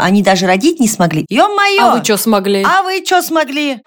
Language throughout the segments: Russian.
Они даже родить не смогли. Ё-моё! А вы что смогли? А вы что смогли?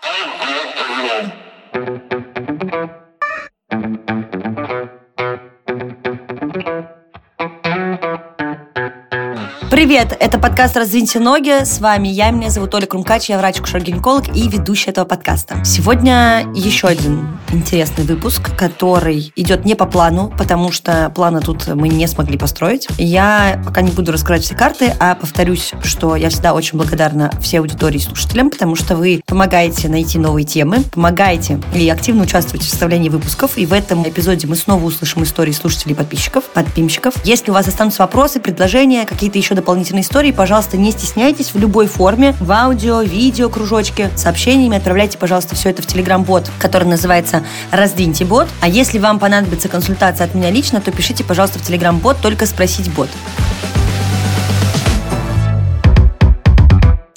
Привет, это подкаст «Раздвиньте ноги». С вами я, меня зовут Оля Крумкач, я врач-кушер-гинеколог и ведущая этого подкаста. Сегодня еще один интересный выпуск, который идет не по плану, потому что плана тут мы не смогли построить. Я пока не буду раскрывать все карты, а повторюсь, что я всегда очень благодарна всей аудитории и слушателям, потому что вы помогаете найти новые темы, помогаете и активно участвуете в составлении выпусков. И в этом эпизоде мы снова услышим истории слушателей и подписчиков, подпимщиков. Если у вас останутся вопросы, предложения, какие-то еще дополнительные дополнительной истории, пожалуйста, не стесняйтесь в любой форме, в аудио, видео, кружочки, сообщениями отправляйте, пожалуйста, все это в Telegram-бот, который называется «Раздвиньте бот». А если вам понадобится консультация от меня лично, то пишите, пожалуйста, в Telegram-бот «Только спросить бот».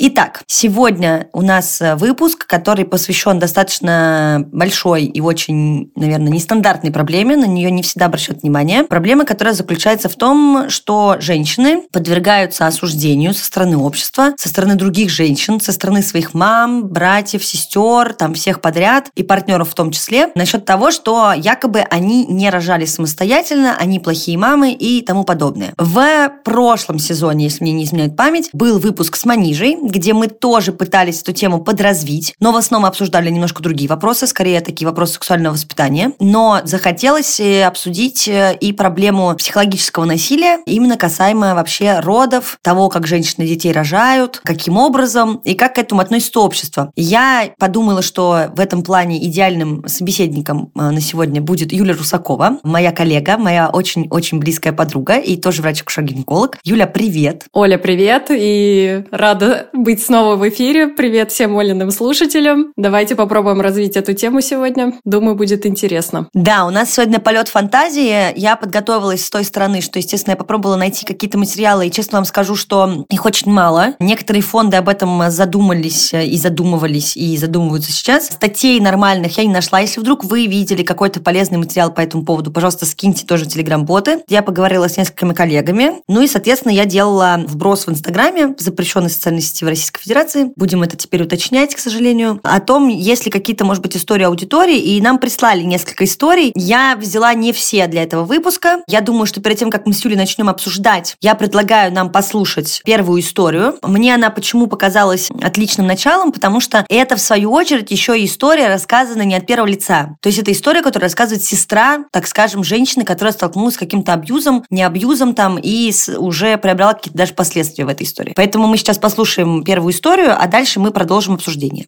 Итак, сегодня у нас э, выпуск, который посвящен достаточно большой и очень, наверное, нестандартной проблеме. На нее не всегда обращают внимание. Проблема, которая заключается в том, что женщины подвергаются осуждению со стороны общества, со стороны других женщин, со стороны своих мам, братьев, сестер, там всех подряд и партнеров в том числе, насчет того, что якобы они не рожали самостоятельно, они плохие мамы и тому подобное. В прошлом сезоне, если мне не изменяет память, был выпуск с Манижей, где мы тоже пытались эту тему подразвить, но в основном обсуждали немножко другие вопросы, скорее такие вопросы сексуального воспитания. Но захотелось э, обсудить э, и проблему психологического насилия, именно касаемо вообще родов, того, как женщины детей рожают, каким образом и как к этому относится общество. Я подумала, что в этом плане идеальным собеседником э, на сегодня будет Юля Русакова, моя коллега, моя очень-очень близкая подруга и тоже врач-акушер-гинеколог. Юля, привет! Оля, привет! И рада быть снова в эфире. Привет всем Олиным слушателям. Давайте попробуем развить эту тему сегодня. Думаю, будет интересно. Да, у нас сегодня полет фантазии. Я подготовилась с той стороны, что, естественно, я попробовала найти какие-то материалы, и честно вам скажу, что их очень мало. Некоторые фонды об этом задумались и задумывались, и задумываются сейчас. Статей нормальных я не нашла. Если вдруг вы видели какой-то полезный материал по этому поводу, пожалуйста, скиньте тоже телеграм-боты. Я поговорила с несколькими коллегами. Ну и, соответственно, я делала вброс в Инстаграме, запрещенной социальной сети в Российской Федерации. Будем это теперь уточнять, к сожалению. О том, есть ли какие-то, может быть, истории аудитории. И нам прислали несколько историй. Я взяла не все для этого выпуска. Я думаю, что перед тем, как мы с Юлей начнем обсуждать, я предлагаю нам послушать первую историю. Мне она почему показалась отличным началом, потому что это, в свою очередь, еще и история, рассказана не от первого лица. То есть это история, которую рассказывает сестра, так скажем, женщины, которая столкнулась с каким-то абьюзом, не абьюзом там, и уже приобрела какие-то даже последствия в этой истории. Поэтому мы сейчас послушаем первую историю, а дальше мы продолжим обсуждение.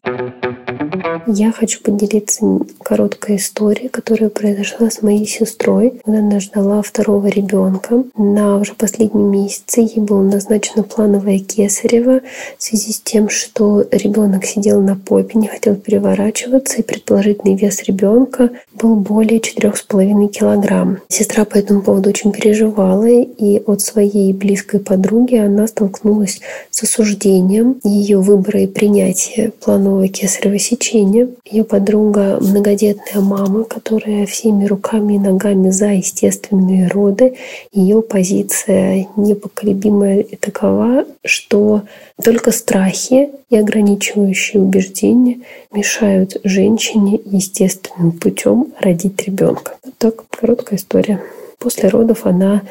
Я хочу поделиться короткой историей, которая произошла с моей сестрой. Она ждала второго ребенка. На уже последнем месяце ей было назначено плановое кесарево в связи с тем, что ребенок сидел на попе, не хотел переворачиваться, и предположительный вес ребенка был более 4,5 килограмм. Сестра по этому поводу очень переживала, и от своей близкой подруги она столкнулась с осуждением ее выбора и принятия планового кесарево сечения Аня. Ее подруга – многодетная мама, которая всеми руками и ногами за естественные роды. Ее позиция непоколебимая и такова, что только страхи и ограничивающие убеждения мешают женщине естественным путем родить ребенка. Так, короткая история. После родов она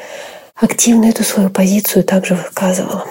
активно эту свою позицию также высказывала.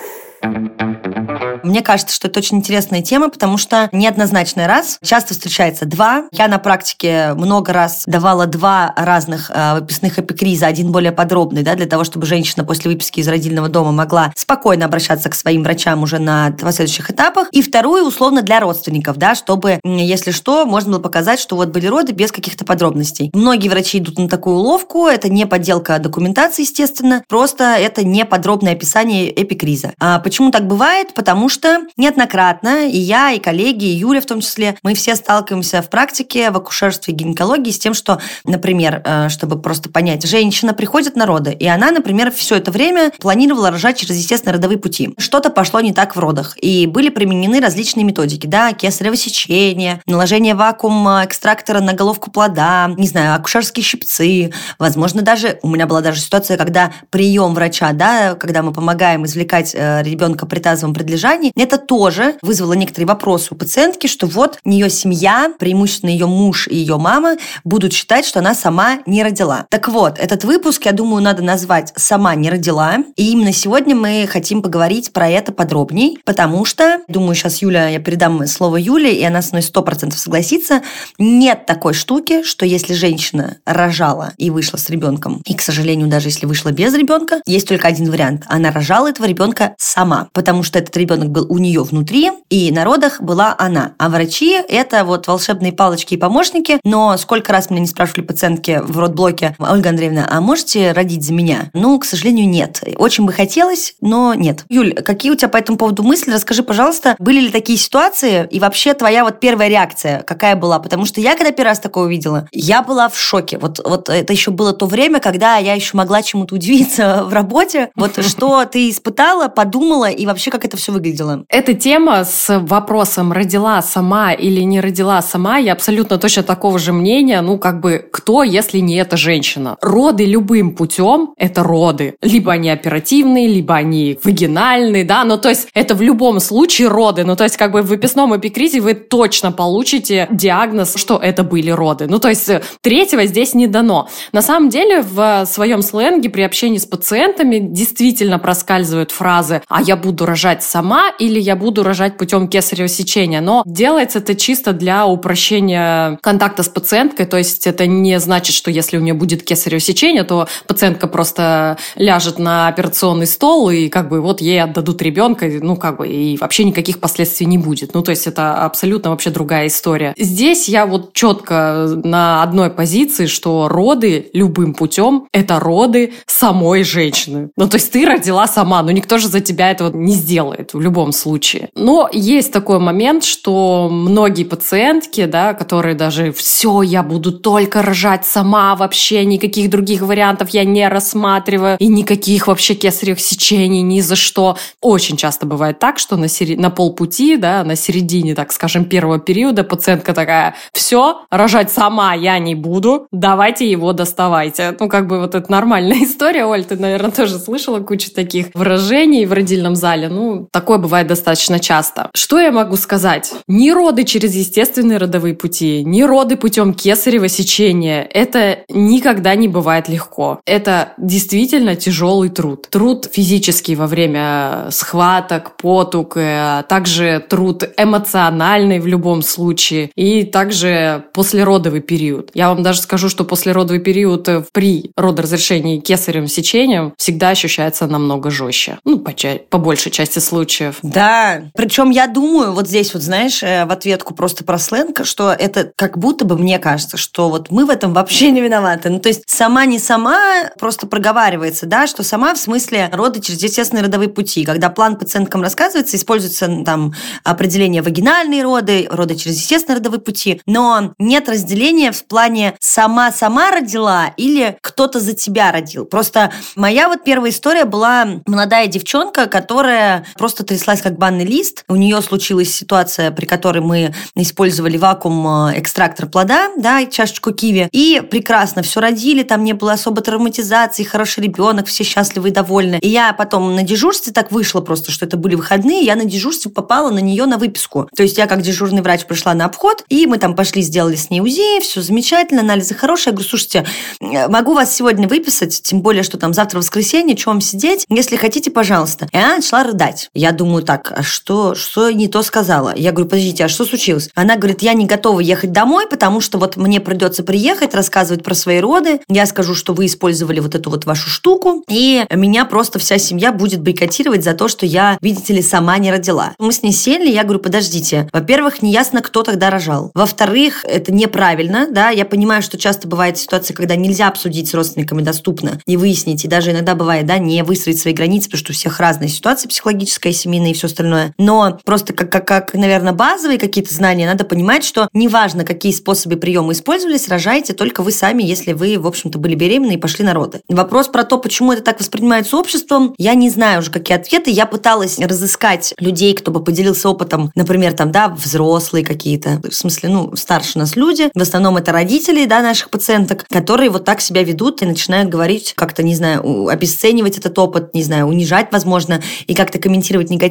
Мне кажется, что это очень интересная тема, потому что неоднозначный раз часто встречается два. Я на практике много раз давала два разных э, выписных эпикриза, один более подробный, да, для того, чтобы женщина после выписки из родильного дома могла спокойно обращаться к своим врачам уже на последующих этапах. И вторую, условно, для родственников, да, чтобы, если что, можно было показать, что вот были роды без каких-то подробностей. Многие врачи идут на такую уловку, это не подделка документации, естественно, просто это не подробное описание эпикриза. А почему так бывает? Потому что что неоднократно и я, и коллеги, и Юля в том числе, мы все сталкиваемся в практике в акушерстве и гинекологии с тем, что, например, э, чтобы просто понять, женщина приходит на роды, и она, например, все это время планировала рожать через естественные родовые пути. Что-то пошло не так в родах, и были применены различные методики, да, кесарево сечение, наложение вакуума экстрактора на головку плода, не знаю, акушерские щипцы, возможно, даже, у меня была даже ситуация, когда прием врача, да, когда мы помогаем извлекать э, ребенка при тазовом предлежании, это тоже вызвало некоторые вопросы у пациентки, что вот ее семья, преимущественно ее муж и ее мама, будут считать, что она сама не родила. Так вот, этот выпуск, я думаю, надо назвать «Сама не родила». И именно сегодня мы хотим поговорить про это подробней, потому что, думаю, сейчас Юля, я передам слово Юле, и она с мной сто процентов согласится, нет такой штуки, что если женщина рожала и вышла с ребенком, и, к сожалению, даже если вышла без ребенка, есть только один вариант. Она рожала этого ребенка сама, потому что этот ребенок был у нее внутри, и на родах была она. А врачи – это вот волшебные палочки и помощники, но сколько раз меня не спрашивали пациентки в родблоке, Ольга Андреевна, а можете родить за меня? Ну, к сожалению, нет. Очень бы хотелось, но нет. Юль, какие у тебя по этому поводу мысли? Расскажи, пожалуйста, были ли такие ситуации, и вообще твоя вот первая реакция какая была? Потому что я, когда первый раз такое увидела, я была в шоке. Вот, вот это еще было то время, когда я еще могла чему-то удивиться в работе. Вот что ты испытала, подумала, и вообще как это все выглядело? Эта тема с вопросом, родила сама или не родила сама, я абсолютно точно такого же мнения. Ну, как бы, кто, если не эта женщина? Роды любым путем – это роды. Либо они оперативные, либо они вагинальные, да, ну, то есть это в любом случае роды. Ну, то есть как бы в выписном эпикризе вы точно получите диагноз, что это были роды. Ну, то есть третьего здесь не дано. На самом деле в своем сленге при общении с пациентами действительно проскальзывают фразы «а я буду рожать сама» или «я буду рожать путем кесарево сечения». Но делается это чисто для упрощения контакта с пациенткой, то есть это не значит, что если у нее будет кесарево сечение, то пациентка просто ляжет на операционный стол и как бы вот ей отдадут ребенка, ну как бы и вообще никаких последствий не будет. Ну то есть это абсолютно вообще другая история. Здесь я вот четко на одной позиции, что роды любым путем – это роды самой женщины. Ну то есть ты родила сама, но никто же за тебя этого не сделает в любом случае. Но есть такой момент, что многие пациентки, да, которые даже все, я буду только рожать сама, вообще никаких других вариантов я не рассматриваю, и никаких вообще кесаревых сечений ни за что. Очень часто бывает так, что на, сери... на полпути, да, на середине, так скажем, первого периода пациентка такая, все, рожать сама я не буду, давайте его доставайте. Ну, как бы вот это нормальная история, Оль, ты, наверное, тоже слышала кучу таких выражений в родильном зале. Ну, такое бывает достаточно часто. Что я могу сказать? Ни роды через естественные родовые пути, ни роды путем кесарево сечения, это никогда не бывает легко. Это действительно тяжелый труд. Труд физический во время схваток, потуг, а также труд эмоциональный в любом случае, и также послеродовый период. Я вам даже скажу, что послеродовый период при родоразрешении кесаревым сечением всегда ощущается намного жестче. Ну, по, по большей части случаев. Да, причем я думаю, вот здесь вот, знаешь, э, в ответку просто про сленг, что это как будто бы мне кажется, что вот мы в этом вообще не виноваты. Ну, то есть сама не сама просто проговаривается, да, что сама в смысле роды через естественные родовые пути. Когда план пациенткам рассказывается, используется там определение вагинальные роды, роды через естественные родовые пути, но нет разделения в плане сама-сама родила или кто-то за тебя родил. Просто моя вот первая история была молодая девчонка, которая просто тряслась как банный лист. У нее случилась ситуация, при которой мы использовали вакуум э, экстрактор плода, да, чашечку киви, и прекрасно все родили, там не было особо травматизации, хороший ребенок, все счастливы и довольны. И я потом на дежурстве так вышло просто, что это были выходные, я на дежурстве попала на нее на выписку. То есть я как дежурный врач пришла на обход, и мы там пошли, сделали с ней УЗИ, все замечательно, анализы хорошие. Я говорю, слушайте, э, могу вас сегодня выписать, тем более, что там завтра воскресенье, что вам сидеть, если хотите, пожалуйста. И она начала рыдать. Я думаю, так, а что, что не то сказала? Я говорю, подождите, а что случилось? Она говорит, я не готова ехать домой, потому что вот мне придется приехать, рассказывать про свои роды. Я скажу, что вы использовали вот эту вот вашу штуку, и меня просто вся семья будет бойкотировать за то, что я, видите ли, сама не родила. Мы с ней сели, я говорю, подождите. Во-первых, неясно, кто тогда рожал. Во-вторых, это неправильно, да, я понимаю, что часто бывает ситуация, когда нельзя обсудить с родственниками доступно, не выяснить, и даже иногда бывает, да, не выстроить свои границы, потому что у всех разные ситуации психологическая и беременной и все остальное. Но просто как, как, как наверное, базовые какие-то знания, надо понимать, что неважно, какие способы приема использовались, рожаете только вы сами, если вы, в общем-то, были беременны и пошли на роды. Вопрос про то, почему это так воспринимается обществом, я не знаю уже, какие ответы. Я пыталась разыскать людей, кто бы поделился опытом, например, там, да, взрослые какие-то, в смысле, ну, старше нас люди, в основном это родители, да, наших пациенток, которые вот так себя ведут и начинают говорить, как-то, не знаю, обесценивать этот опыт, не знаю, унижать, возможно, и как-то комментировать негативно,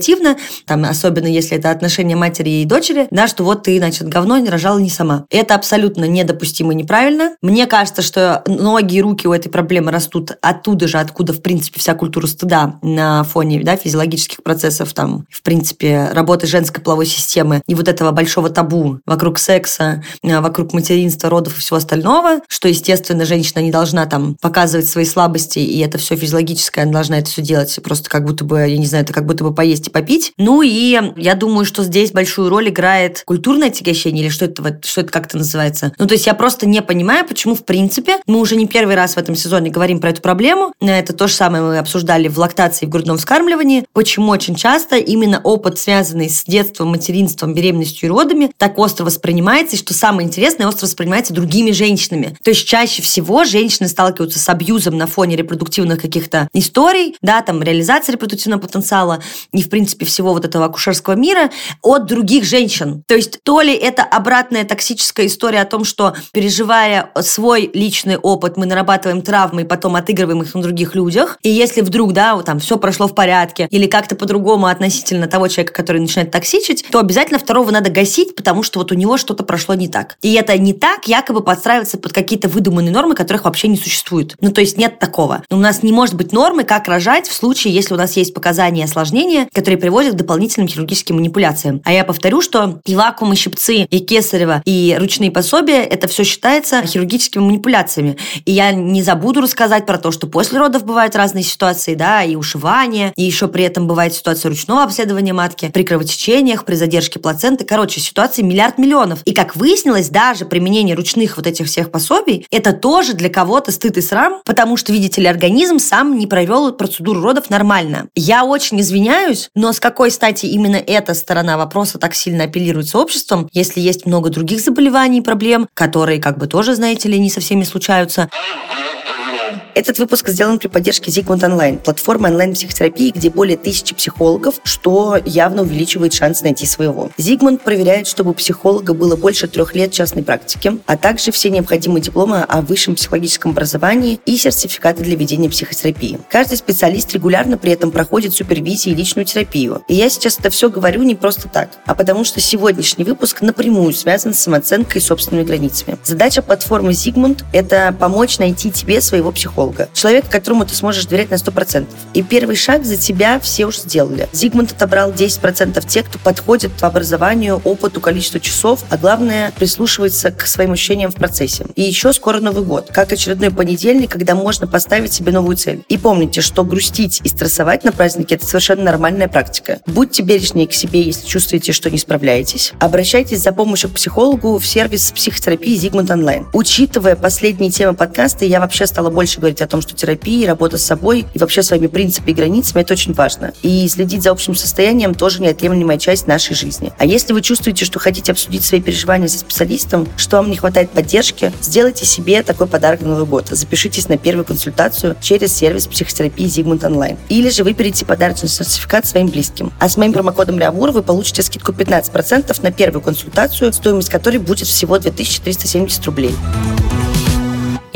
там, особенно если это отношения матери и дочери, да, что вот ты, значит, говно не рожала не сама. Это абсолютно недопустимо и неправильно. Мне кажется, что ноги и руки у этой проблемы растут оттуда же, откуда, в принципе, вся культура стыда на фоне, да, физиологических процессов, там, в принципе, работы женской половой системы и вот этого большого табу вокруг секса, э, вокруг материнства, родов и всего остального, что, естественно, женщина не должна там показывать свои слабости, и это все физиологическое, она должна это все делать просто как будто бы, я не знаю, это как будто бы поесть и попить. Ну и я думаю, что здесь большую роль играет культурное отягощение, или что это, что это как-то называется. Ну, то есть я просто не понимаю, почему, в принципе, мы уже не первый раз в этом сезоне говорим про эту проблему. Это то же самое мы обсуждали в лактации и в грудном вскармливании. Почему очень часто именно опыт, связанный с детством, материнством, беременностью и родами, так остро воспринимается, и что самое интересное, остро воспринимается другими женщинами. То есть чаще всего женщины сталкиваются с абьюзом на фоне репродуктивных каких-то историй, да, там, реализации репродуктивного потенциала и, в принципе, всего вот этого акушерского мира от других женщин. То есть то ли это обратная токсическая история о том, что переживая свой личный опыт, мы нарабатываем травмы и потом отыгрываем их на других людях. И если вдруг, да, там все прошло в порядке или как-то по-другому относительно того человека, который начинает токсичить, то обязательно второго надо гасить, потому что вот у него что-то прошло не так. И это не так якобы подстраивается под какие-то выдуманные нормы, которых вообще не существует. Ну, то есть нет такого. У нас не может быть нормы, как рожать в случае, если у нас есть показания осложнения, которые приводят к дополнительным хирургическим манипуляциям. А я повторю, что и вакуум, и щипцы, и кесарево, и ручные пособия, это все считается хирургическими манипуляциями. И я не забуду рассказать про то, что после родов бывают разные ситуации, да, и ушивание, и еще при этом бывает ситуация ручного обследования матки, при кровотечениях, при задержке плаценты. Короче, ситуаций миллиард миллионов. И как выяснилось, даже применение ручных вот этих всех пособий, это тоже для кого-то стыд и срам, потому что, видите ли, организм сам не провел процедуру родов нормально. Я очень извиняюсь, но с какой стати именно эта сторона вопроса так сильно апеллируется обществом, если есть много других заболеваний и проблем, которые, как бы тоже, знаете ли, не со всеми случаются. Этот выпуск сделан при поддержке Zigmund Online, платформы онлайн-психотерапии, где более тысячи психологов, что явно увеличивает шанс найти своего. Zigmund проверяет, чтобы у психолога было больше трех лет частной практики, а также все необходимые дипломы о высшем психологическом образовании и сертификаты для ведения психотерапии. Каждый специалист регулярно при этом проходит супервизии и личную терапию. И я сейчас это все говорю не просто так, а потому что сегодняшний выпуск напрямую связан с самооценкой и собственными границами. Задача платформы Zigmund – это помочь найти тебе своего психолога психолога. Человека, которому ты сможешь доверять на 100%. И первый шаг за тебя все уже сделали. Зигмунд отобрал 10% тех, кто подходит по образованию, опыту, количеству часов, а главное, прислушивается к своим ощущениям в процессе. И еще скоро Новый год, как очередной понедельник, когда можно поставить себе новую цель. И помните, что грустить и стрессовать на празднике – это совершенно нормальная практика. Будьте бережнее к себе, если чувствуете, что не справляетесь. Обращайтесь за помощью к психологу в сервис психотерапии Зигмунд Онлайн. Учитывая последние темы подкаста, я вообще стала больше говорить говорить о том, что терапия, работа с собой и вообще своими принципами и границами – это очень важно. И следить за общим состоянием тоже неотъемлемая часть нашей жизни. А если вы чувствуете, что хотите обсудить свои переживания со специалистом, что вам не хватает поддержки, сделайте себе такой подарок на Новый год. Запишитесь на первую консультацию через сервис психотерапии Zigmund Online. Или же выберите подарочный сертификат своим близким. А с моим промокодом Леамур вы получите скидку 15% на первую консультацию, стоимость которой будет всего 2370 рублей.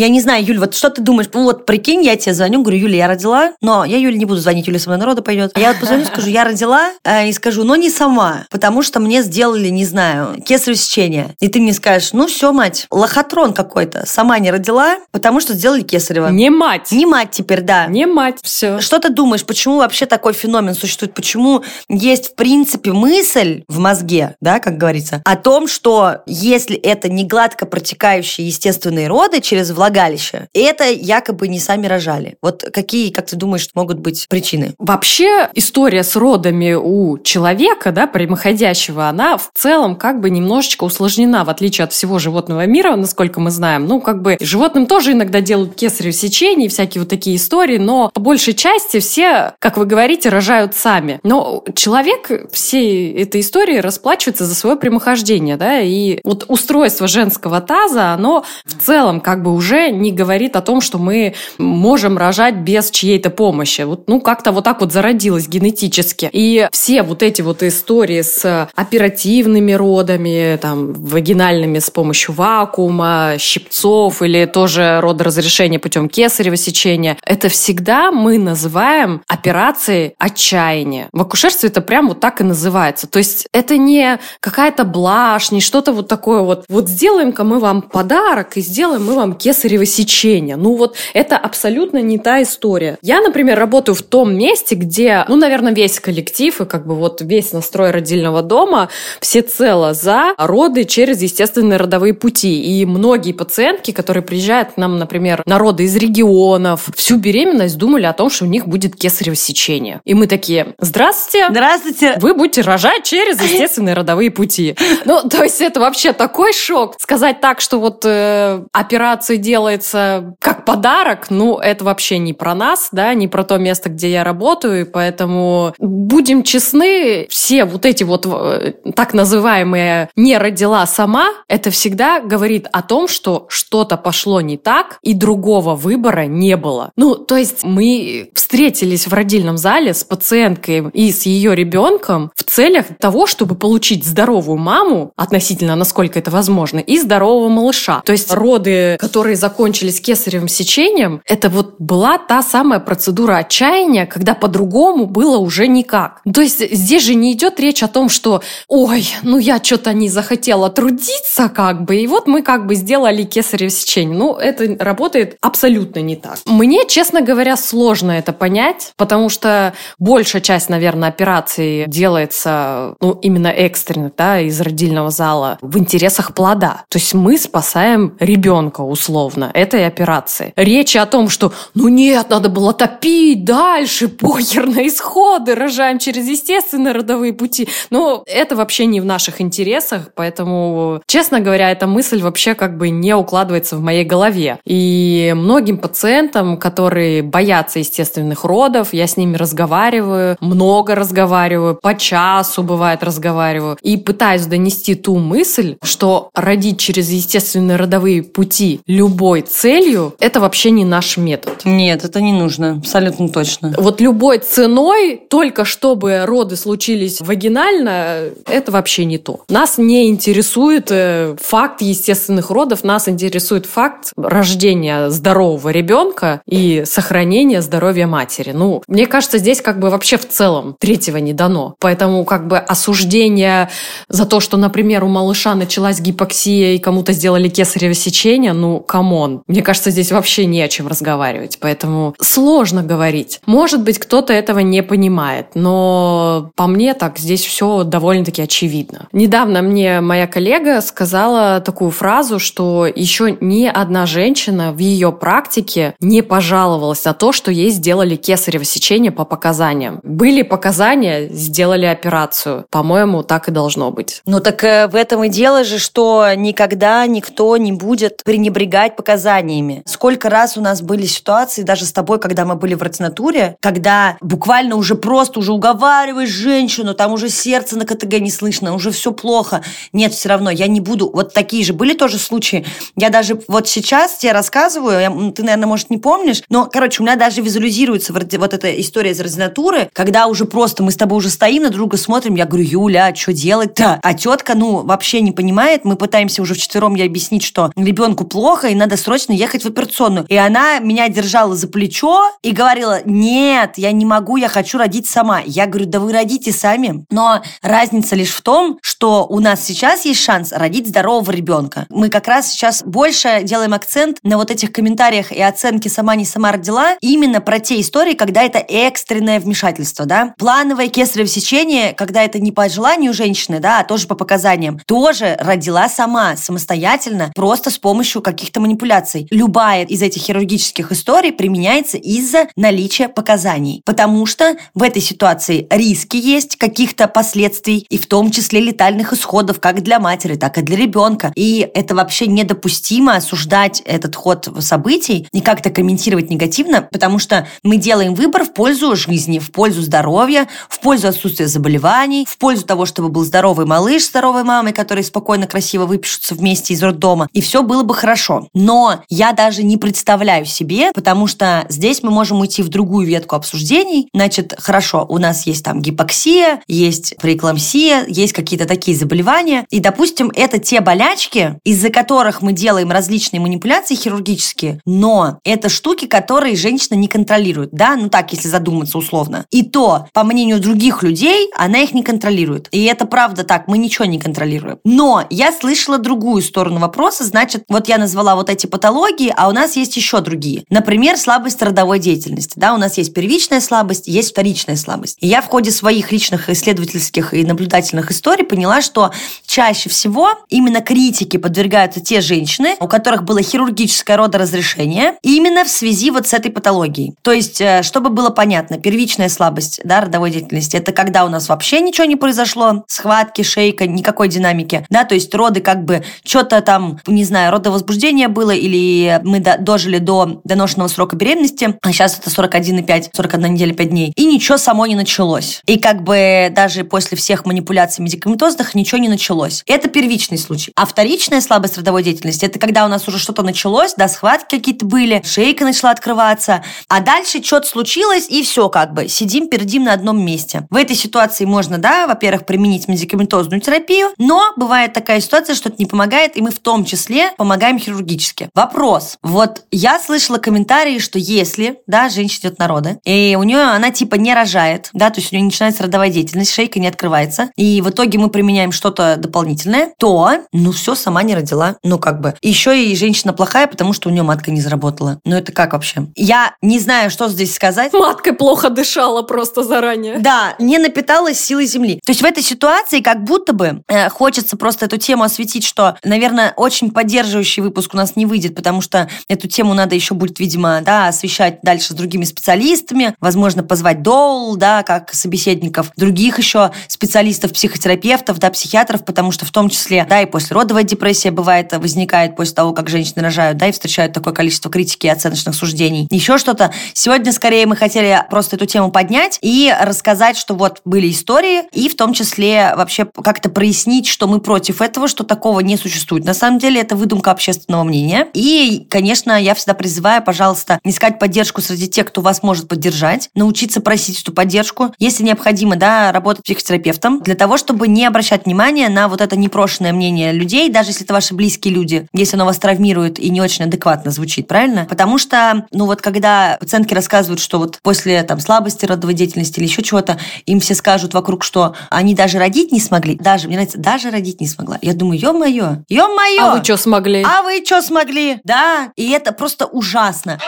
Я не знаю, Юль, вот что ты думаешь? Ну вот прикинь, я тебе звоню, говорю, Юля, я родила, но я Юле не буду звонить, Юля со мной народа пойдет. Я вот позвоню, скажу, я родила, э, и скажу, но не сама, потому что мне сделали, не знаю, кесарево сечение. И ты мне скажешь, ну все, мать, лохотрон какой-то, сама не родила, потому что сделали кесарево. Не мать. Не мать теперь, да. Не мать, все. Что ты думаешь, почему вообще такой феномен существует? Почему есть, в принципе, мысль в мозге, да, как говорится, о том, что если это не гладко протекающие естественные роды через влагалище, влагалище. И это якобы не сами рожали. Вот какие, как ты думаешь, могут быть причины? Вообще история с родами у человека, да, прямоходящего, она в целом как бы немножечко усложнена, в отличие от всего животного мира, насколько мы знаем. Ну, как бы животным тоже иногда делают кесарево сечение и всякие вот такие истории, но по большей части все, как вы говорите, рожают сами. Но человек всей этой истории расплачивается за свое прямохождение, да, и вот устройство женского таза, оно в целом как бы уже не говорит о том, что мы можем рожать без чьей-то помощи. Вот, ну, как-то вот так вот зародилось генетически. И все вот эти вот истории с оперативными родами, там, вагинальными с помощью вакуума, щипцов или тоже родоразрешение путем кесарево сечения, это всегда мы называем операцией отчаяния. В акушерстве это прям вот так и называется. То есть это не какая-то блажь, не что-то вот такое вот. Вот сделаем-ка мы вам подарок и сделаем мы вам кесарево сечение. Ну вот это абсолютно не та история. Я, например, работаю в том месте, где, ну, наверное, весь коллектив и как бы вот весь настрой родильного дома всецело за роды через естественные родовые пути. И многие пациентки, которые приезжают к нам, например, на роды из регионов, всю беременность думали о том, что у них будет кесарево сечение. И мы такие, здравствуйте. Здравствуйте. Вы будете рожать через естественные родовые пути. Ну, то есть это вообще такой шок. Сказать так, что вот э, операция делается как подарок, ну, это вообще не про нас, да, не про то место, где я работаю, поэтому будем честны, все вот эти вот э, так называемые «не родила сама», это всегда говорит о том, что что-то пошло не так, и другого выбора не было. Ну, то есть мы встретились в родильном зале с пациенткой и с ее ребенком в целях того, чтобы получить здоровую маму, относительно насколько это возможно, и здорового малыша. То есть роды, которые закончились кесаревым сечением, это вот была та самая процедура отчаяния, когда по-другому было уже никак. То есть здесь же не идет речь о том, что ой, ну я что-то не захотела трудиться как бы, и вот мы как бы сделали кесарево сечение. Ну, это работает абсолютно не так. Мне, честно говоря, сложно это понять, потому что большая часть, наверное, операций делается, ну, именно экстренно, да, из родильного зала в интересах плода. То есть мы спасаем ребенка условно этой операции. Речи о том, что, ну нет, надо было топить дальше, похер на исходы, рожаем через естественные родовые пути. Но это вообще не в наших интересах, поэтому, честно говоря, эта мысль вообще как бы не укладывается в моей голове. И многим пациентам, которые боятся естественных родов, я с ними разговариваю, много разговариваю, по часу бывает разговариваю, и пытаюсь донести ту мысль, что родить через естественные родовые пути любой целью, это вообще не наш метод. Нет, это не нужно, абсолютно точно. Вот любой ценой, только чтобы роды случились вагинально, это вообще не то. Нас не интересует э, факт естественных родов, нас интересует факт рождения здорового ребенка и сохранения здоровья матери. Ну, мне кажется, здесь как бы вообще в целом третьего не дано. Поэтому как бы осуждение за то, что, например, у малыша началась гипоксия и кому-то сделали кесарево сечение, ну, come on. Мне кажется, здесь вообще не о чем разговаривать. Поэтому сложно говорить. Может быть, кто-то этого не понимает, но по мне так здесь все довольно-таки очевидно. Недавно мне моя коллега сказала такую фразу, что еще ни одна женщина в ее практике не пожаловалась на то, что ей сделали кесарево сечение по показаниям. Были показания, сделали операцию. По-моему, так и должно быть. Ну так э, в этом и дело же, что никогда никто не будет пренебрегать показаниями. Сколько раз у нас были ситуации, даже с тобой, когда мы были в ординатуре, когда буквально уже просто уже уговариваешь женщину, там уже сердце на КТГ не слышно, уже все плохо. Нет, все равно я не буду. Вот такие же были тоже случаи. Я даже вот сейчас тебе рассказываю, я, ты, наверное, может, не помнишь, но, короче, у меня даже визуализируется вот эта история из ординатуры, когда уже просто мы с тобой уже стоим на друга смотрим, я говорю, Юля, а что делать-то? А тетка, ну, вообще не понимает, мы пытаемся уже вчетвером ей объяснить, что ребенку плохо, и надо срочно ехать в операционную. И она меня держала за плечо и говорила, нет, я не могу, я хочу родить сама. Я говорю, да вы родите сами. Но разница лишь в том, что у нас сейчас есть шанс родить здорового ребенка. Мы как раз сейчас больше делаем акцент на вот этих комментариях и оценке «сама не сама родила» именно про те истории, когда это экстренное вмешательство, да. Плановое кесарево сечение, когда это не по желанию женщины, да, а тоже по показаниям, тоже родила сама, самостоятельно, просто с помощью каких-то манипуляций манипуляций. Любая из этих хирургических историй применяется из-за наличия показаний. Потому что в этой ситуации риски есть каких-то последствий, и в том числе летальных исходов как для матери, так и для ребенка. И это вообще недопустимо осуждать этот ход событий и как-то комментировать негативно, потому что мы делаем выбор в пользу жизни, в пользу здоровья, в пользу отсутствия заболеваний, в пользу того, чтобы был здоровый малыш, здоровой мамой, которые спокойно, красиво выпишутся вместе из роддома, и все было бы хорошо. Но я даже не представляю себе, потому что здесь мы можем уйти в другую ветку обсуждений. Значит, хорошо, у нас есть там гипоксия, есть преэклампсия, есть какие-то такие заболевания, и, допустим, это те болячки, из-за которых мы делаем различные манипуляции хирургические, но это штуки, которые женщина не контролирует, да, ну так, если задуматься условно. И то, по мнению других людей, она их не контролирует. И это правда так, мы ничего не контролируем. Но я слышала другую сторону вопроса, значит, вот я назвала вот эти патологии, а у нас есть еще другие. Например, слабость родовой деятельности, да, у нас есть первичная слабость, есть вторичная слабость. И я в ходе своих личных исследовательских и наблюдательных историй поняла, что чаще всего именно критике подвергаются те женщины, у которых было хирургическое родоразрешение, именно в связи вот с этой патологией. То есть, э, чтобы было понятно, первичная слабость да, родовой деятельности – это когда у нас вообще ничего не произошло, схватки, шейка, никакой динамики, да, то есть роды как бы что-то там, не знаю, родовозбуждение было или мы дожили до доношенного срока беременности, а сейчас это 41,5, 41 неделя 5 дней, и ничего само не началось. И как бы даже после всех манипуляций медикаментозных ничего не началось. Это первичный случай. А вторичная слабость родовой деятельности – это когда у нас уже что-то началось, да, схватки какие-то были, шейка начала открываться, а дальше что-то случилось, и все как бы, сидим, пердим на одном месте. В этой ситуации можно, да, во-первых, применить медикаментозную терапию, но бывает такая ситуация, что это не помогает, и мы в том числе помогаем хирургически. Вопрос. Вот я слышала комментарии, что если, да, женщина идет на роды, и у нее она типа не рожает, да, то есть у нее начинается родовая деятельность, шейка не открывается, и в итоге мы применяем что-то дополнительное, то, ну все, сама не родила. Ну как бы. Еще и женщина плохая, потому что у нее матка не заработала. Ну это как вообще? Я не знаю, что здесь сказать. Маткой плохо дышала просто заранее. Да, не напиталась силой земли. То есть в этой ситуации как будто бы э, хочется просто эту тему осветить, что, наверное, очень поддерживающий выпуск у нас не выйдет, потому что эту тему надо еще будет, видимо, да, освещать дальше с другими специалистами, возможно, позвать доул, да, как собеседников, других еще специалистов, психотерапевтов, да, психиатров, потому что в том числе, да, и послеродовая депрессия бывает, возникает после того, как женщины рожают, да, и встречают такое количество критики и оценочных суждений. Еще что-то. Сегодня, скорее, мы хотели просто эту тему поднять и рассказать, что вот были истории, и в том числе вообще как-то прояснить, что мы против этого, что такого не существует. На самом деле это выдумка общественного мнения. И, конечно, я всегда призываю, пожалуйста, искать поддержку среди тех, кто вас может поддержать, научиться просить эту поддержку, если необходимо, да, работать психотерапевтом, для того, чтобы не обращать внимания на вот это непрошенное мнение людей, даже если это ваши близкие люди, если оно вас травмирует и не очень адекватно звучит, правильно? Потому что, ну вот когда пациентки рассказывают, что вот после там слабости родовой деятельности или еще чего-то, им все скажут вокруг, что они даже родить не смогли, даже, мне нравится, даже родить не смогла. Я думаю, ё-моё, ё-моё! А вы что смогли? А вы что смогли? Да, и это просто ужасно.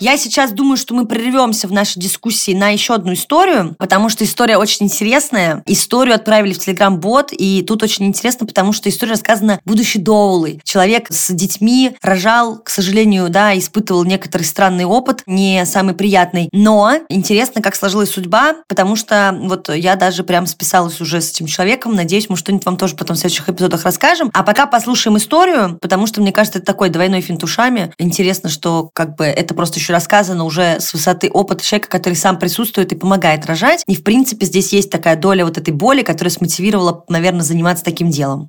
Я сейчас думаю, что мы прервемся в нашей дискуссии на еще одну историю, потому что история очень интересная. Историю отправили в Телеграм-бот, и тут очень интересно, потому что история рассказана будущей Доулы. Человек с детьми рожал, к сожалению, да, испытывал некоторый странный опыт, не самый приятный. Но интересно, как сложилась судьба, потому что вот я даже прям списалась уже с этим человеком. Надеюсь, мы что-нибудь вам тоже потом в следующих эпизодах расскажем. А пока послушаем историю, потому что, мне кажется, это такой двойной финт ушами. Интересно, что как бы это просто еще рассказано уже с высоты опыта человека, который сам присутствует и помогает рожать. И, в принципе, здесь есть такая доля вот этой боли, которая смотивировала, наверное, заниматься таким делом.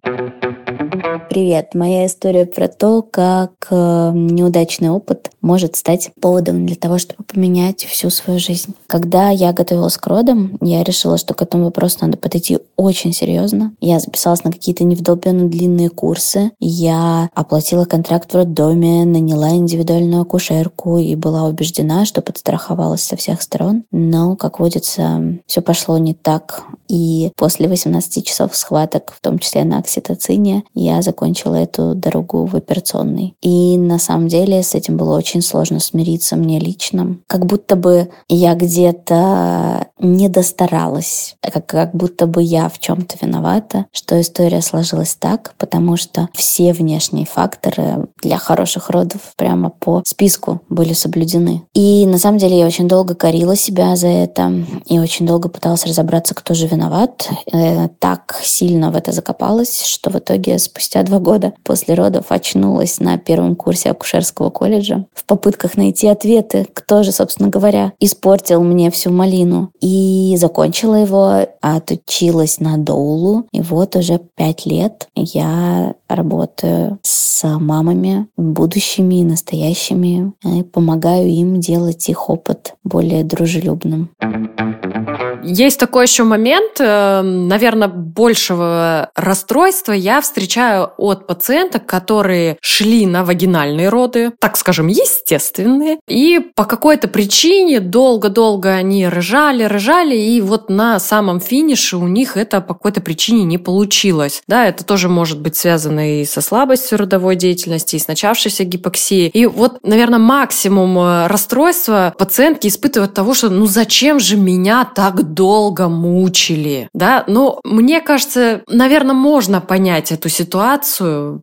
Привет! Моя история про то, как э, неудачный опыт может стать поводом для того, чтобы поменять всю свою жизнь. Когда я готовилась к родам, я решила, что к этому вопросу надо подойти очень серьезно. Я записалась на какие-то невдолбенно длинные курсы. Я оплатила контракт в роддоме, наняла индивидуальную акушерку и была убеждена, что подстраховалась со всех сторон. Но, как водится, все пошло не так. И после 18 часов схваток, в том числе на окситоцине, я закончила закончила эту дорогу в операционной. И на самом деле с этим было очень сложно смириться мне лично. Как будто бы я где-то не достаралась, как, как будто бы я в чем-то виновата, что история сложилась так, потому что все внешние факторы для хороших родов прямо по списку были соблюдены. И на самом деле я очень долго корила себя за это и очень долго пыталась разобраться, кто же виноват. Э, так сильно в это закопалась, что в итоге спустя два года после родов очнулась на первом курсе акушерского колледжа в попытках найти ответы, кто же, собственно говоря, испортил мне всю малину. И закончила его, отучилась на доулу. И вот уже пять лет я работаю с мамами, будущими и настоящими, и помогаю им делать их опыт более дружелюбным. Есть такой еще момент, э, наверное, большего расстройства я встречаю от пациенток, которые шли на вагинальные роды, так скажем, естественные, и по какой-то причине долго-долго они рожали, рожали, и вот на самом финише у них это по какой-то причине не получилось. Да, это тоже может быть связано и со слабостью родовой деятельности, и с начавшейся гипоксией. И вот, наверное, максимум э, расстройства пациентки испытывают того, что ну зачем же меня так долго мучили, да, но мне кажется, наверное, можно понять эту ситуацию.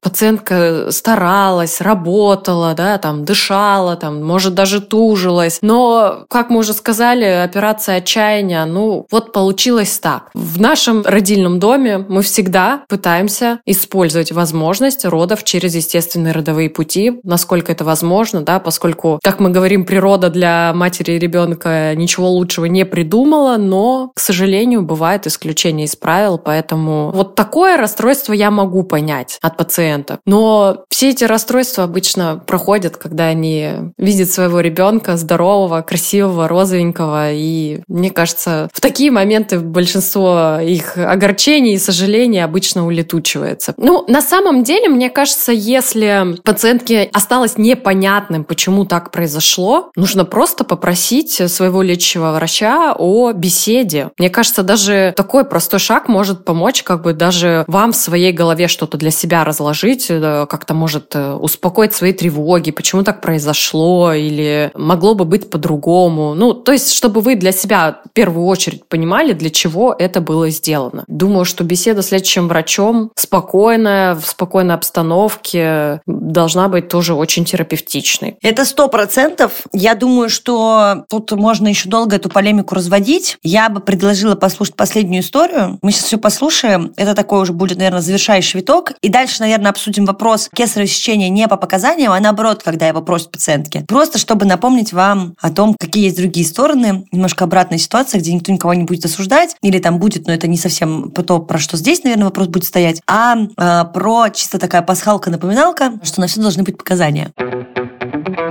Пациентка старалась, работала, да, там, дышала, там, может, даже тужилась, но, как мы уже сказали, операция отчаяния, ну, вот получилось так. В нашем родильном доме мы всегда пытаемся использовать возможность родов через естественные родовые пути, насколько это возможно, да, поскольку, как мы говорим, природа для матери и ребенка ничего лучшего не придумала, но к сожалению, бывает исключение из правил, поэтому вот такое расстройство я могу понять от пациента. Но все эти расстройства обычно проходят, когда они видят своего ребенка здорового, красивого, розовенького, и мне кажется, в такие моменты большинство их огорчений и сожалений обычно улетучивается. Ну, на самом деле, мне кажется, если пациентке осталось непонятным, почему так произошло, нужно просто попросить своего лечащего врача о беседе. Мне кажется, даже такой простой шаг может помочь как бы даже вам в своей голове что-то для себя разложить, э, как-то может э, успокоить свои тревоги, почему так произошло, или могло бы быть по-другому. Ну, то есть, чтобы вы для себя в первую очередь понимали, для чего это было сделано. Думаю, что беседа с лечащим врачом спокойная, в спокойной обстановке должна быть тоже очень терапевтичной. Это сто процентов. Я думаю, что тут можно еще долго эту полемику разводить. Я бы предложила послушать последнюю историю. Мы сейчас все послушаем. Это такой уже будет, наверное, завершающий виток. И дальше, наверное, обсудим вопрос кесарево сечения не по показаниям, а наоборот, когда его просят пациентки. Просто чтобы напомнить вам о том, какие есть другие стороны, немножко обратная ситуация, где никто никого не будет осуждать, или там будет, но это не совсем то, про что здесь, наверное, вопрос будет стоять, а э, про чисто такая пасхалка-напоминалка, что на все должны быть показания.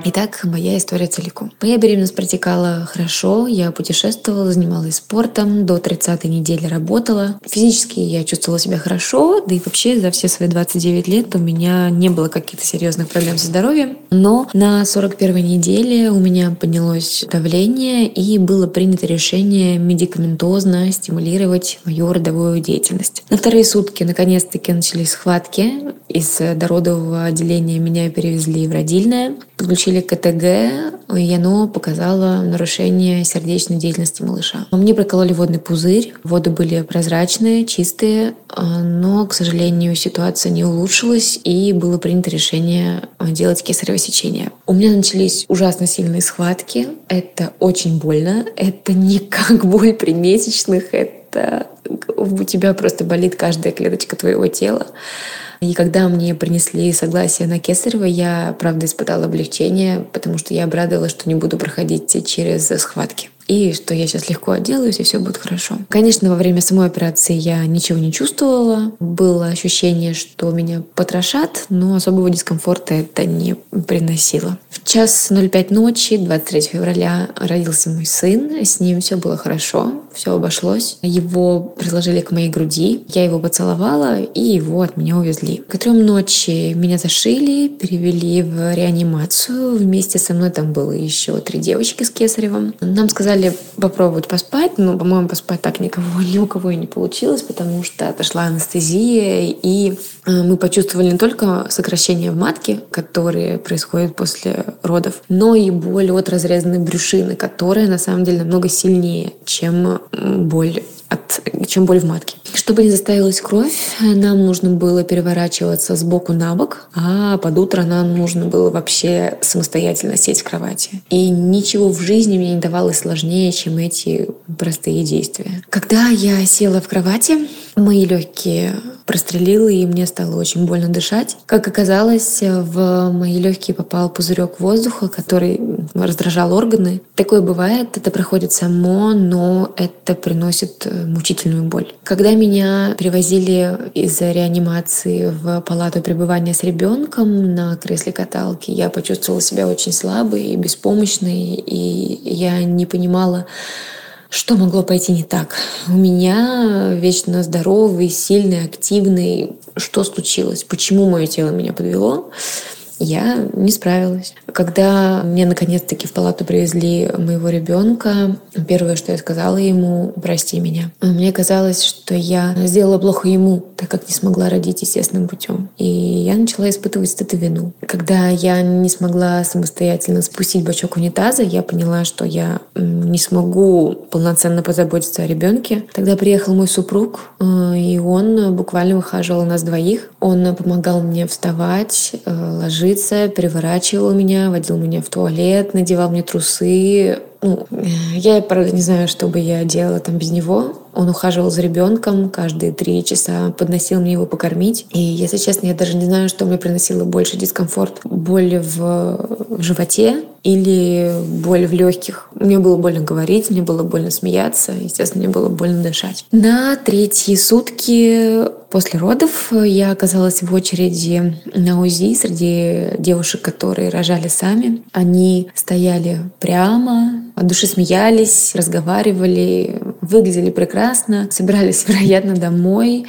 Итак, моя история целиком. Моя беременность протекала хорошо, я путешествовала, занималась спортом, до 30 недели работала. Физически я чувствовала себя хорошо, да и вообще за все свои 29 лет у меня не было каких-то серьезных проблем со здоровьем. Но на 41 неделе у меня поднялось давление и было принято решение медикаментозно стимулировать мою родовую деятельность. На вторые сутки наконец-таки начались схватки. Из дородового отделения меня перевезли в родильное. Подключили КТГ, и оно показало нарушение сердечной деятельности малыша. Мне прокололи водный пузырь, воды были прозрачные, чистые, а, но, к сожалению, ситуация не улучшилась, и было принято решение делать кесарево сечение. У меня начались ужасно сильные схватки, это очень больно, это не как боль при месячных, это у тебя просто болит каждая клеточка твоего тела. И когда мне принесли согласие на Кесарева, я, правда, испытала облегчение, потому что я обрадовалась, что не буду проходить через схватки и что я сейчас легко отделаюсь, и все будет хорошо. Конечно, во время самой операции я ничего не чувствовала. Было ощущение, что меня потрошат, но особого дискомфорта это не приносило. В час 05 ночи, 23 февраля, родился мой сын. С ним все было хорошо, все обошлось. Его приложили к моей груди, я его поцеловала, и его от меня увезли. К трем ночи меня зашили, перевели в реанимацию. Вместе со мной там было еще три девочки с Кесаревым. Нам сказали, сказали попробовать поспать, но, по-моему, поспать так никого, ни у кого и не получилось, потому что отошла анестезия, и э, мы почувствовали не только сокращение в матке, которые происходят после родов, но и боль от разрезанной брюшины, которая на самом деле намного сильнее, чем боль от, чем боль в матке. Чтобы не заставилась кровь, нам нужно было переворачиваться с боку на бок, а под утро нам нужно было вообще самостоятельно сесть в кровати. И ничего в жизни мне не давалось сложнее, чем эти простые действия. Когда я села в кровати, мои легкие прострелило, и мне стало очень больно дышать. Как оказалось, в мои легкие попал пузырек воздуха, который раздражал органы. Такое бывает, это проходит само, но это приносит э, мучительную боль. Когда меня привозили из реанимации в палату пребывания с ребенком на кресле каталки, я почувствовала себя очень слабой и беспомощной, и я не понимала, что могло пойти не так? У меня вечно здоровый, сильный, активный. Что случилось? Почему мое тело меня подвело? Я не справилась. Когда мне наконец-таки в палату привезли моего ребенка, первое, что я сказала ему, прости меня. Мне казалось, что я сделала плохо ему, так как не смогла родить естественным путем. И я начала испытывать эту вину. Когда я не смогла самостоятельно спустить бачок унитаза, я поняла, что я не смогу полноценно позаботиться о ребенке. Тогда приехал мой супруг, э, и он буквально выхаживал нас двоих. Он помогал мне вставать, э, ложиться ложиться, переворачивал меня, водил меня в туалет, надевал мне трусы. Ну, я, правда, не знаю, что бы я делала там без него. Он ухаживал за ребенком каждые три часа, подносил мне его покормить. И, если честно, я даже не знаю, что мне приносило больше дискомфорт. Боль в, в животе или боль в легких. Мне было больно говорить, мне было больно смеяться, естественно, мне было больно дышать. На третьи сутки после родов я оказалась в очереди на УЗИ среди девушек, которые рожали сами. Они стояли прямо, от души смеялись, разговаривали, выглядели прекрасно, собирались, вероятно, домой.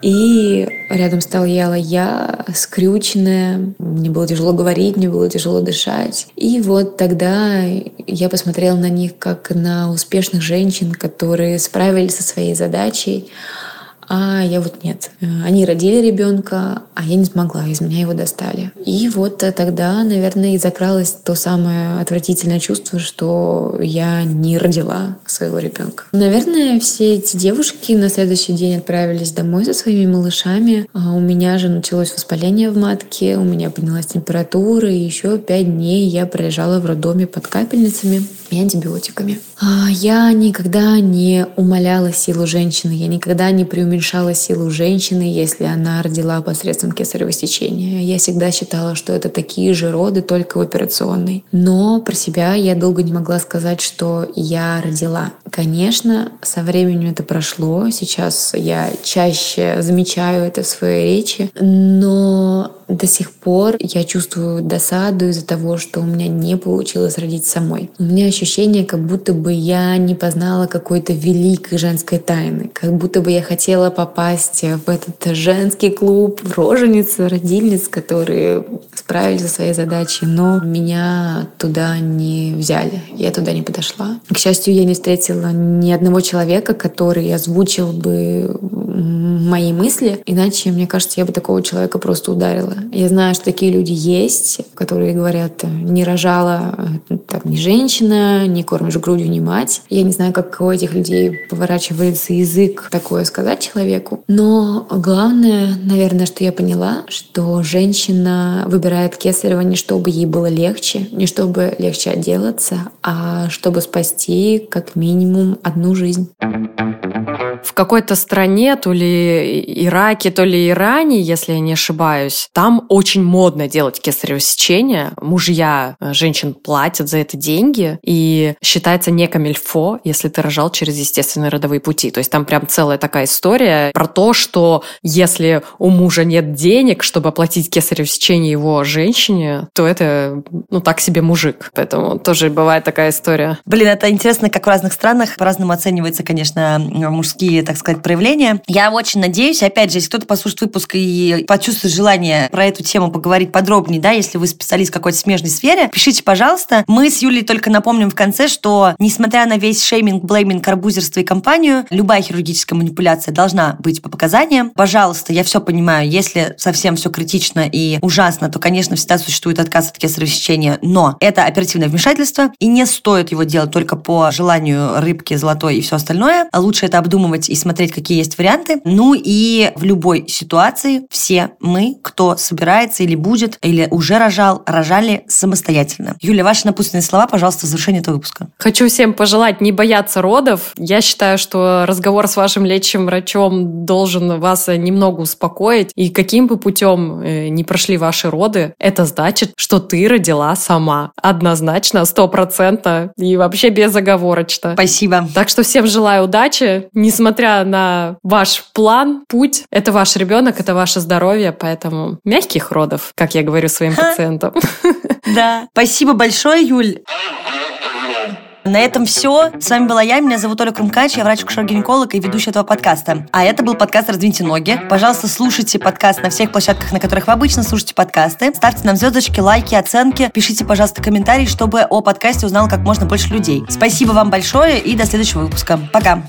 И рядом стояла я, скрюченная. Мне было тяжело говорить, мне было тяжело дышать. И вот тогда я посмотрела на них как на успешных женщин, которые справились со своей задачей, а я вот нет. Они родили ребенка, а я не смогла, из меня его достали. И вот тогда, наверное, и закралось то самое отвратительное чувство, что я не родила своего ребенка. Наверное, все эти девушки на следующий день отправились домой со своими малышами. А у меня же началось воспаление в матке, у меня поднялась температура, и еще пять дней я пролежала в роддоме под капельницами и антибиотиками. А я никогда не умоляла силу женщины, я никогда не преуменьшала силу женщины, если она родила посредством кесарево сечения. Я всегда считала, что это такие же роды, только в операционной. Но про себя я долго не могла сказать, что я родила. Конечно, со временем это прошло. Сейчас я чаще замечаю это в своей речи. Но до сих пор я чувствую досаду из-за того, что у меня не получилось родить самой. У меня ощущение, как будто бы я не познала какой-то великой женской тайны, как будто бы я хотела попасть в этот женский клуб рожениц, родильниц, которые справились со своей задачей, но меня туда не взяли, я туда не подошла. К счастью, я не встретила ни одного человека, который озвучил бы мои мысли, иначе, мне кажется, я бы такого человека просто ударила. Я знаю, что такие люди есть, которые говорят, не рожала там, ни женщина, не кормишь грудью, ни мать. Я не знаю, как у этих людей поворачивается язык такое сказать человеку. Но главное, наверное, что я поняла, что женщина выбирает кесарево не чтобы ей было легче, не чтобы легче отделаться, а чтобы спасти как минимум одну жизнь в какой-то стране, то ли Ираке, то ли Иране, если я не ошибаюсь, там очень модно делать кесарево сечение. Мужья э, женщин платят за это деньги, и считается не камильфо, если ты рожал через естественные родовые пути. То есть там прям целая такая история про то, что если у мужа нет денег, чтобы оплатить кесарево сечение его женщине, то это, ну, так себе мужик. Поэтому тоже бывает такая история. Блин, это интересно, как в разных странах по-разному оценивается, конечно, мужские так сказать, проявления. Я очень надеюсь, опять же, если кто-то послушает выпуск и почувствует желание про эту тему поговорить подробнее, да, если вы специалист в какой-то смежной сфере, пишите, пожалуйста. Мы с Юлей только напомним в конце, что несмотря на весь шейминг, блейминг, арбузерство и компанию, любая хирургическая манипуляция должна быть по показаниям. Пожалуйста, я все понимаю, если совсем все критично и ужасно, то, конечно, всегда существует отказ от кесарево сечения, но это оперативное вмешательство, и не стоит его делать только по желанию рыбки, золотой и все остальное. А лучше это обдумывать и смотреть, какие есть варианты. Ну и в любой ситуации все мы, кто собирается или будет, или уже рожал, рожали самостоятельно. Юля, ваши напутственные слова, пожалуйста, в завершение этого выпуска. Хочу всем пожелать не бояться родов. Я считаю, что разговор с вашим лечащим врачом должен вас немного успокоить. И каким бы путем э, не прошли ваши роды, это значит, что ты родила сама. Однозначно, стопроцентно и вообще безоговорочно. Спасибо. Так что всем желаю удачи, несмотря на ваш план, путь. Это ваш ребенок, это ваше здоровье, поэтому мягких родов, как я говорю своим пациентам. Да. Спасибо большое, Юль. На этом все. С вами была я, меня зовут Оля Крумкач, я врач-акушер-гинеколог и ведущая этого подкаста. А это был подкаст «Раздвиньте ноги». Пожалуйста, слушайте подкаст на всех площадках, на которых вы обычно слушаете подкасты. Ставьте нам звездочки, лайки, оценки. Пишите, пожалуйста, комментарии, чтобы о подкасте узнало как можно больше людей. Спасибо вам большое и до следующего выпуска. Пока.